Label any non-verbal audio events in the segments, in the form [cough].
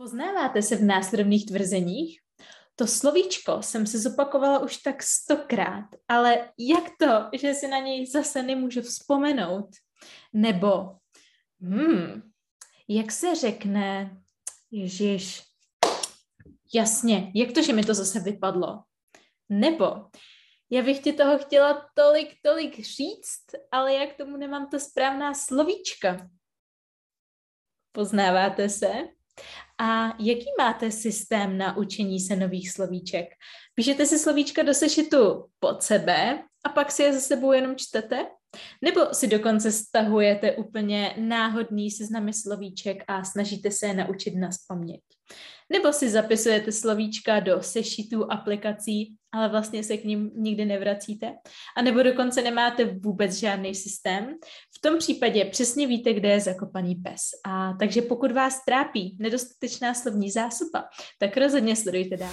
Poznáváte se v následovných tvrzeních? To slovíčko jsem si zopakovala už tak stokrát, ale jak to, že si na něj zase nemůžu vzpomenout? Nebo, hmm, jak se řekne, Ježíš, jasně, jak to, že mi to zase vypadlo? Nebo, já bych ti toho chtěla tolik, tolik říct, ale jak tomu nemám to správná slovíčka? Poznáváte se? A jaký máte systém na učení se nových slovíček? Píšete si slovíčka do sešitu pod sebe a pak si je za sebou jenom čtete? Nebo si dokonce stahujete úplně náhodný seznamy slovíček a snažíte se je naučit na spaměť? Nebo si zapisujete slovíčka do sešitů aplikací, ale vlastně se k ním nikdy nevracíte? A nebo dokonce nemáte vůbec žádný systém? V tom případě přesně víte, kde je zakopaný pes. A takže pokud vás trápí nedostatečná slovní zásoba, tak rozhodně sledujte dál.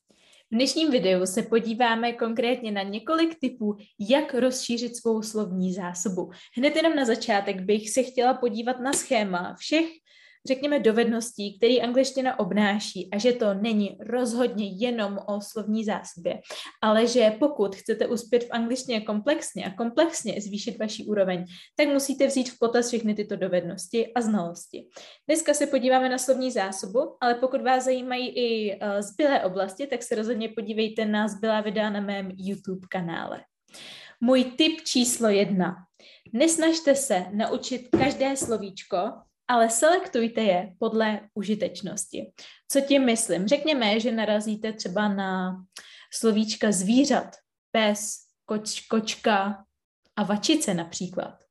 V dnešním videu se podíváme konkrétně na několik typů, jak rozšířit svou slovní zásobu. Hned jenom na začátek bych se chtěla podívat na schéma všech řekněme, dovedností, který angličtina obnáší a že to není rozhodně jenom o slovní zásobě, ale že pokud chcete uspět v angličtině komplexně a komplexně zvýšit vaši úroveň, tak musíte vzít v potaz všechny tyto dovednosti a znalosti. Dneska se podíváme na slovní zásobu, ale pokud vás zajímají i uh, zbylé oblasti, tak se rozhodně podívejte na zbylá videa na mém YouTube kanále. Můj tip číslo jedna. Nesnažte se naučit každé slovíčko, ale selektujte je podle užitečnosti. Co tím myslím? Řekněme, že narazíte třeba na slovíčka zvířat, pes, koč, kočka a vačice například.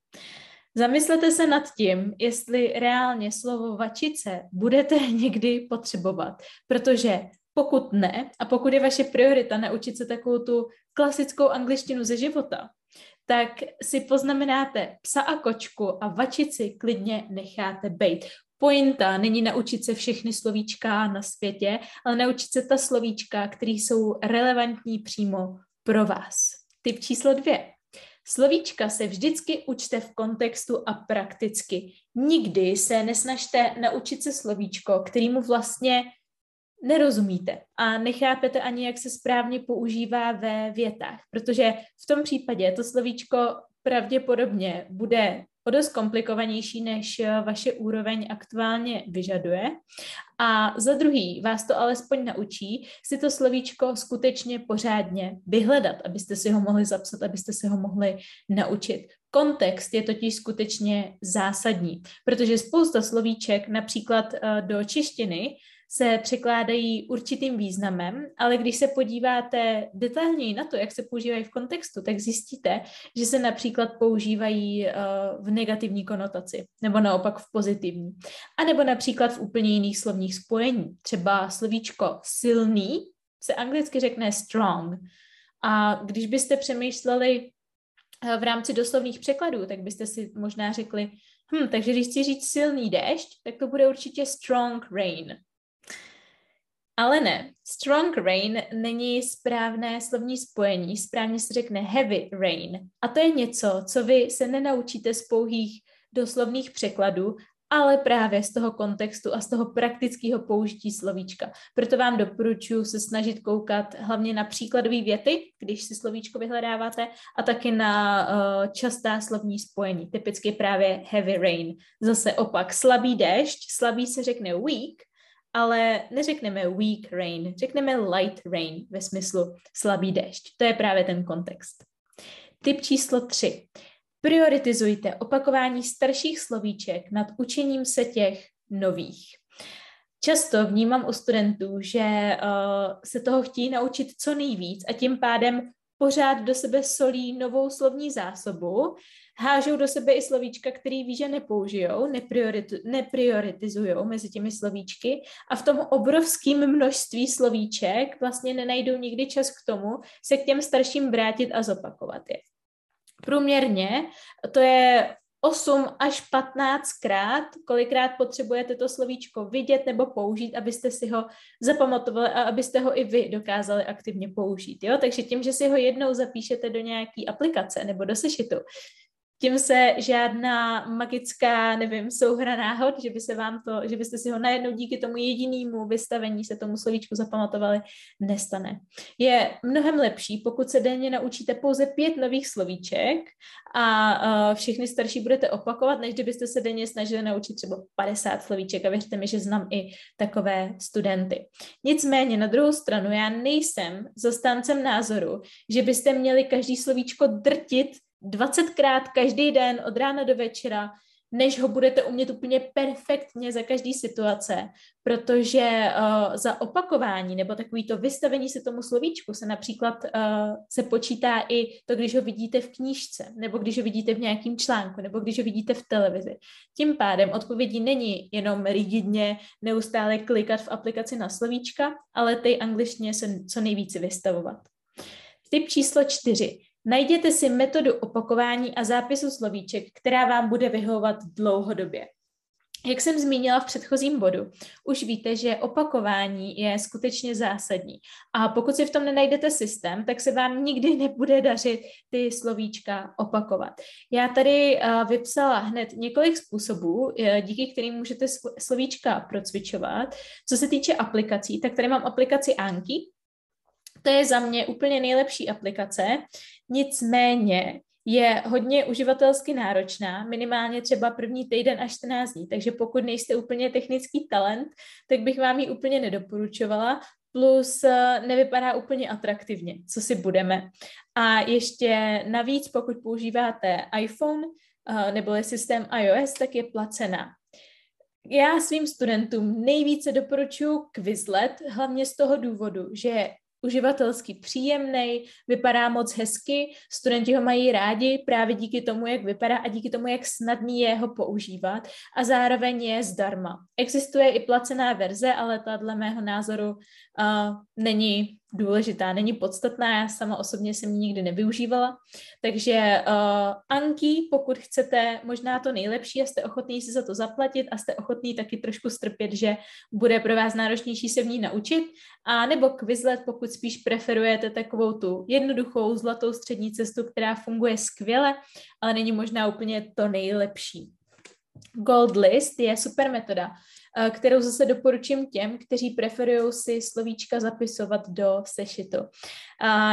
Zamyslete se nad tím, jestli reálně slovo vačice budete [laughs] někdy potřebovat, protože pokud ne, a pokud je vaše priorita naučit se takovou tu klasickou angličtinu ze života, tak si poznamenáte psa a kočku a vačici klidně necháte bejt. Pointa není naučit se všechny slovíčka na světě, ale naučit se ta slovíčka, které jsou relevantní přímo pro vás. Typ číslo dvě. Slovíčka se vždycky učte v kontextu a prakticky. Nikdy se nesnažte naučit se slovíčko, kterýmu vlastně nerozumíte a nechápete ani, jak se správně používá ve větách, protože v tom případě to slovíčko pravděpodobně bude o dost komplikovanější, než eh, vaše úroveň aktuálně vyžaduje. A za druhý vás to alespoň naučí si to slovíčko skutečně pořádně vyhledat, abyste si ho mohli zapsat, abyste se ho mohli naučit. Kontext je totiž skutečně zásadní, protože spousta slovíček například eh, do češtiny se překládají určitým významem, ale když se podíváte detailněji na to, jak se používají v kontextu, tak zjistíte, že se například používají uh, v negativní konotaci, nebo naopak v pozitivní. A nebo například v úplně jiných slovních spojení. Třeba slovíčko silný se anglicky řekne strong. A když byste přemýšleli eh, v rámci doslovných překladů, tak byste si možná řekli, hm, takže když chci říct silný déšť, tak to bude určitě strong rain. Ale ne, strong rain není správné slovní spojení, správně se řekne heavy rain. A to je něco, co vy se nenaučíte z pouhých doslovných překladů, ale právě z toho kontextu a z toho praktického použití slovíčka. Proto vám doporučuji se snažit koukat hlavně na příkladové věty, když si slovíčko vyhledáváte, a taky na uh, častá slovní spojení, typicky právě heavy rain. Zase opak, slabý déšť, slabý se řekne weak, ale neřekneme weak rain, řekneme light rain ve smyslu slabý déšť. To je právě ten kontext. Typ číslo tři. Prioritizujte opakování starších slovíček nad učením se těch nových. Často vnímám u studentů, že uh, se toho chtějí naučit co nejvíc a tím pádem pořád do sebe solí novou slovní zásobu, hážou do sebe i slovíčka, který ví, že nepoužijou, neprioritizují mezi těmi slovíčky a v tom obrovském množství slovíček vlastně nenajdou nikdy čas k tomu se k těm starším vrátit a zopakovat je. Průměrně to je 8 až 15 krát, kolikrát potřebujete to slovíčko vidět nebo použít, abyste si ho zapamatovali a abyste ho i vy dokázali aktivně použít. Jo? Takže tím, že si ho jednou zapíšete do nějaké aplikace nebo do sešitu, tím se žádná magická, nevím, souhra náhod, že by se vám to, že byste si ho najednou díky tomu jedinému vystavení se tomu slovíčku zapamatovali, nestane. Je mnohem lepší, pokud se denně naučíte pouze pět nových slovíček a uh, všechny starší budete opakovat, než kdybyste se denně snažili naučit třeba 50 slovíček a věřte mi, že znám i takové studenty. Nicméně na druhou stranu já nejsem zastáncem názoru, že byste měli každý slovíčko drtit 20krát každý den od rána do večera, než ho budete umět úplně perfektně za každý situace, protože uh, za opakování nebo takový to vystavení se tomu slovíčku se například uh, se počítá i to, když ho vidíte v knížce, nebo když ho vidíte v nějakém článku, nebo když ho vidíte v televizi. Tím pádem odpovědí není jenom rigidně neustále klikat v aplikaci na slovíčka, ale té angličtině se co nejvíce vystavovat. Tip číslo čtyři. Najděte si metodu opakování a zápisu slovíček, která vám bude vyhovovat dlouhodobě. Jak jsem zmínila v předchozím bodu, už víte, že opakování je skutečně zásadní. A pokud si v tom nenajdete systém, tak se vám nikdy nebude dařit ty slovíčka opakovat. Já tady uh, vypsala hned několik způsobů, uh, díky kterým můžete slovíčka procvičovat. Co se týče aplikací, tak tady mám aplikaci Anki, to je za mě úplně nejlepší aplikace, nicméně je hodně uživatelsky náročná, minimálně třeba první týden až 14 dní, takže pokud nejste úplně technický talent, tak bych vám ji úplně nedoporučovala, plus eh, nevypadá úplně atraktivně, co si budeme. A ještě navíc, pokud používáte iPhone eh, nebo je systém iOS, tak je placená. Já svým studentům nejvíce doporučuji Quizlet, hlavně z toho důvodu, že uživatelsky příjemný, vypadá moc hezky, studenti ho mají rádi právě díky tomu, jak vypadá a díky tomu, jak snadný je ho používat a zároveň je zdarma. Existuje i placená verze, ale ta dle mého názoru uh, není důležitá, není podstatná, já sama osobně jsem ji nikdy nevyužívala. Takže uh, Anki, pokud chcete možná to nejlepší a jste ochotný si za to zaplatit a jste ochotný taky trošku strpět, že bude pro vás náročnější se v ní naučit, a nebo Quizlet, pokud spíš preferujete takovou tu jednoduchou zlatou střední cestu, která funguje skvěle, ale není možná úplně to nejlepší. Gold List je super metoda, kterou zase doporučím těm, kteří preferují si slovíčka zapisovat do sešitu.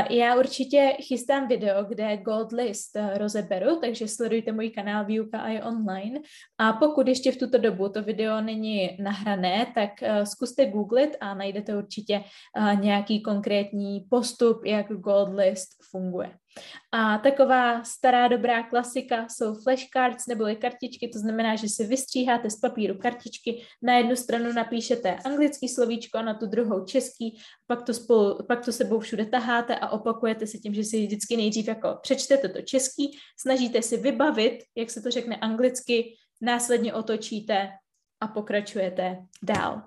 Já určitě chystám video, kde Gold List eh, rozeberu, takže sledujte můj kanál Výuka je online. A pokud ještě v tuto dobu to video není nahrané, tak eh, zkuste googlit a najdete určitě nějaký konkrétní postup, jak Gold List funguje. A taková stará dobrá klasika jsou flashcards neboli kartičky, to znamená, že si vystříháte z papíru kartičky, na jednu stranu napíšete anglický slovíčko, na tu druhou český, pak to, spolu, pak to sebou všude taháte a opakujete si tím, že si vždycky nejdřív jako přečtete to český, snažíte si vybavit, jak se to řekne anglicky, následně otočíte a pokračujete dál.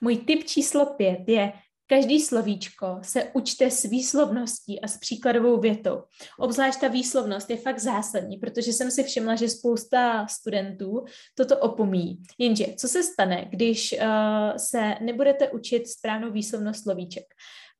Můj tip číslo pět je Každý slovíčko se učte s výslovností a s příkladovou větou. Obzvlášť ta výslovnost je fakt zásadní, protože jsem si všimla, že spousta studentů toto opomíjí. Jenže, co se stane, když uh, se nebudete učit správnou výslovnost slovíček?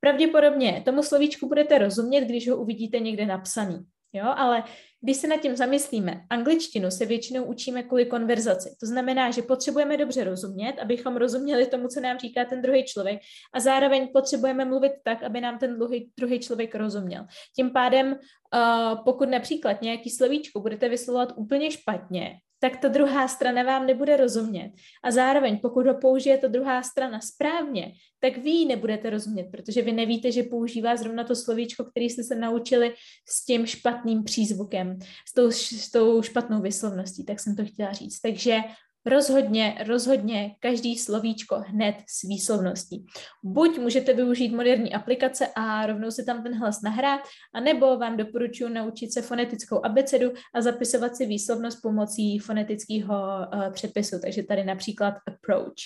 Pravděpodobně tomu slovíčku budete rozumět, když ho uvidíte někde napsaný. Jo, ale když se nad tím zamyslíme, angličtinu se většinou učíme kvůli konverzaci. To znamená, že potřebujeme dobře rozumět, abychom rozuměli tomu, co nám říká ten druhý člověk a zároveň potřebujeme mluvit tak, aby nám ten druhý, druhý člověk rozuměl. Tím pádem, uh, pokud například nějaký slovíčko budete vyslovovat úplně špatně, tak ta druhá strana vám nebude rozumět. A zároveň, pokud ho použije ta druhá strana správně, tak vy ji nebudete rozumět, protože vy nevíte, že používá zrovna to slovíčko, který jste se naučili s tím špatným přízvukem, s tou, s tou špatnou vyslovností, tak jsem to chtěla říct. Takže rozhodně, rozhodně každý slovíčko hned s výslovností. Buď můžete využít moderní aplikace a rovnou si tam ten hlas nahrát, anebo vám doporučuji naučit se fonetickou abecedu a zapisovat si výslovnost pomocí fonetického uh, předpisu. Takže tady například approach,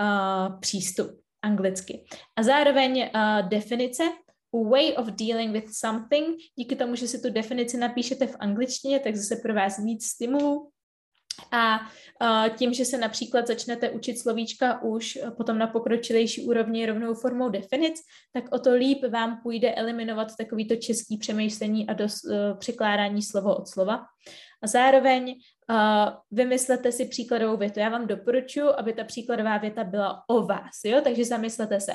uh, přístup anglicky. A zároveň uh, definice, way of dealing with something, díky tomu, že si tu definici napíšete v angličtině, tak zase pro vás víc stimulů a tím, že se například začnete učit slovíčka už potom na pokročilejší úrovni rovnou formou definic, tak o to líp vám půjde eliminovat takovýto český přemýšlení a dos, uh, překládání slovo od slova. A zároveň uh, vymyslete si příkladovou větu. Já vám doporučuji, aby ta příkladová věta byla o vás, jo? takže zamyslete se,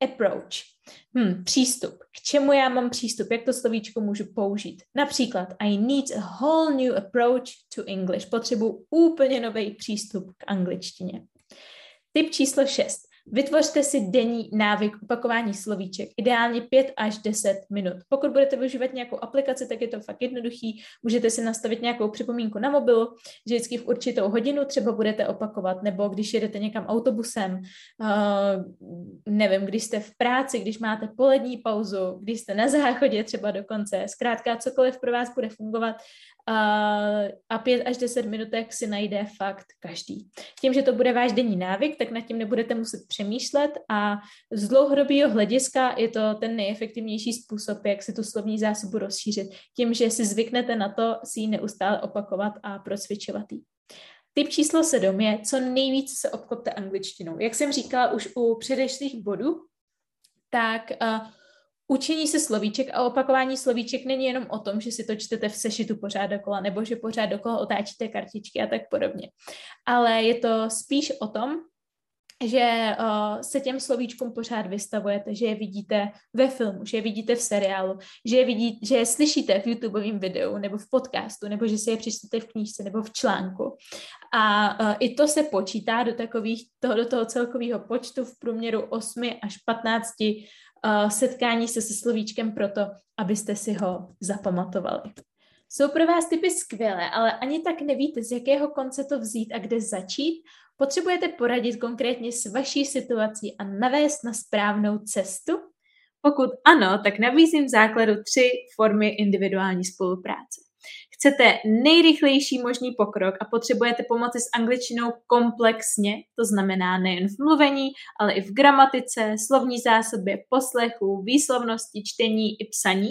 approach. Hmm, přístup. K čemu já mám přístup? Jak to slovíčko můžu použít? Například, I need a whole new approach to English. Potřebuji úplně nový přístup k angličtině. Tip číslo 6. Vytvořte si denní návyk opakování slovíček, ideálně 5 až 10 minut. Pokud budete využívat nějakou aplikaci, tak je to fakt jednoduchý. Můžete si nastavit nějakou připomínku na mobilu, že vždycky v určitou hodinu třeba budete opakovat, nebo když jedete někam autobusem, uh, nevím, když jste v práci, když máte polední pauzu, když jste na záchodě třeba dokonce, zkrátka cokoliv pro vás bude fungovat a pět až deset minutek si najde fakt každý. Tím, že to bude váš denní návyk, tak nad tím nebudete muset přemýšlet a z dlouhodobého hlediska je to ten nejefektivnější způsob, jak si tu slovní zásobu rozšířit. Tím, že si zvyknete na to si ji neustále opakovat a procvičovat jí. Typ číslo sedm je, co nejvíc se obklopte angličtinou. Jak jsem říkala už u předešlých bodů, tak uh, Učení se slovíček a opakování slovíček není jenom o tom, že si to čtete v sešitu pořád dokola, nebo že pořád dokola otáčíte kartičky a tak podobně. Ale je to spíš o tom, že uh, se těm slovíčkům pořád vystavujete, že je vidíte ve filmu, že je vidíte v seriálu, že je, vidí, že je slyšíte v YouTubeovém videu nebo v podcastu, nebo že si je přečtete v knížce nebo v článku. A uh, i to se počítá do takových, toho, do toho celkového počtu v průměru 8 až 15 uh, setkání se se slovíčkem proto, abyste si ho zapamatovali. Jsou pro vás typy skvělé, ale ani tak nevíte, z jakého konce to vzít a kde začít. Potřebujete poradit konkrétně s vaší situací a navést na správnou cestu? Pokud ano, tak nabízím v základu tři formy individuální spolupráce. Chcete nejrychlejší možný pokrok a potřebujete pomoci s angličtinou komplexně, to znamená nejen v mluvení, ale i v gramatice, slovní zásobě, poslechu, výslovnosti, čtení i psaní,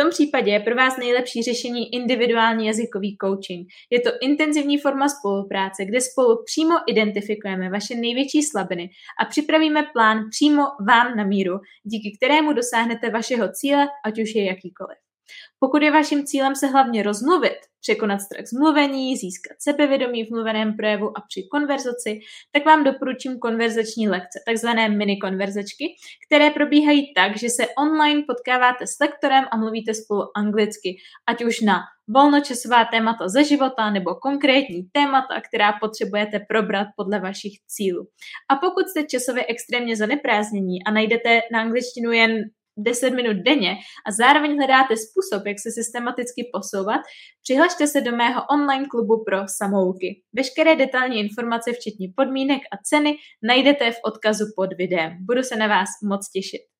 tom případě je pro vás nejlepší řešení individuální jazykový coaching. Je to intenzivní forma spolupráce, kde spolu přímo identifikujeme vaše největší slabiny a připravíme plán přímo vám na míru, díky kterému dosáhnete vašeho cíle, ať už je jakýkoliv. Pokud je vaším cílem se hlavně rozmluvit, překonat strach z mluvení, získat sebevědomí v mluveném projevu a při konverzaci, tak vám doporučím konverzační lekce, takzvané mini konverzačky, které probíhají tak, že se online potkáváte s lektorem a mluvíte spolu anglicky, ať už na volnočasová témata ze života nebo konkrétní témata, která potřebujete probrat podle vašich cílů. A pokud jste časově extrémně zaneprázdnění a najdete na angličtinu jen 10 minut denně a zároveň hledáte způsob, jak se systematicky posouvat, přihlašte se do mého online klubu pro samouky. Veškeré detailní informace, včetně podmínek a ceny, najdete v odkazu pod videem. Budu se na vás moc těšit.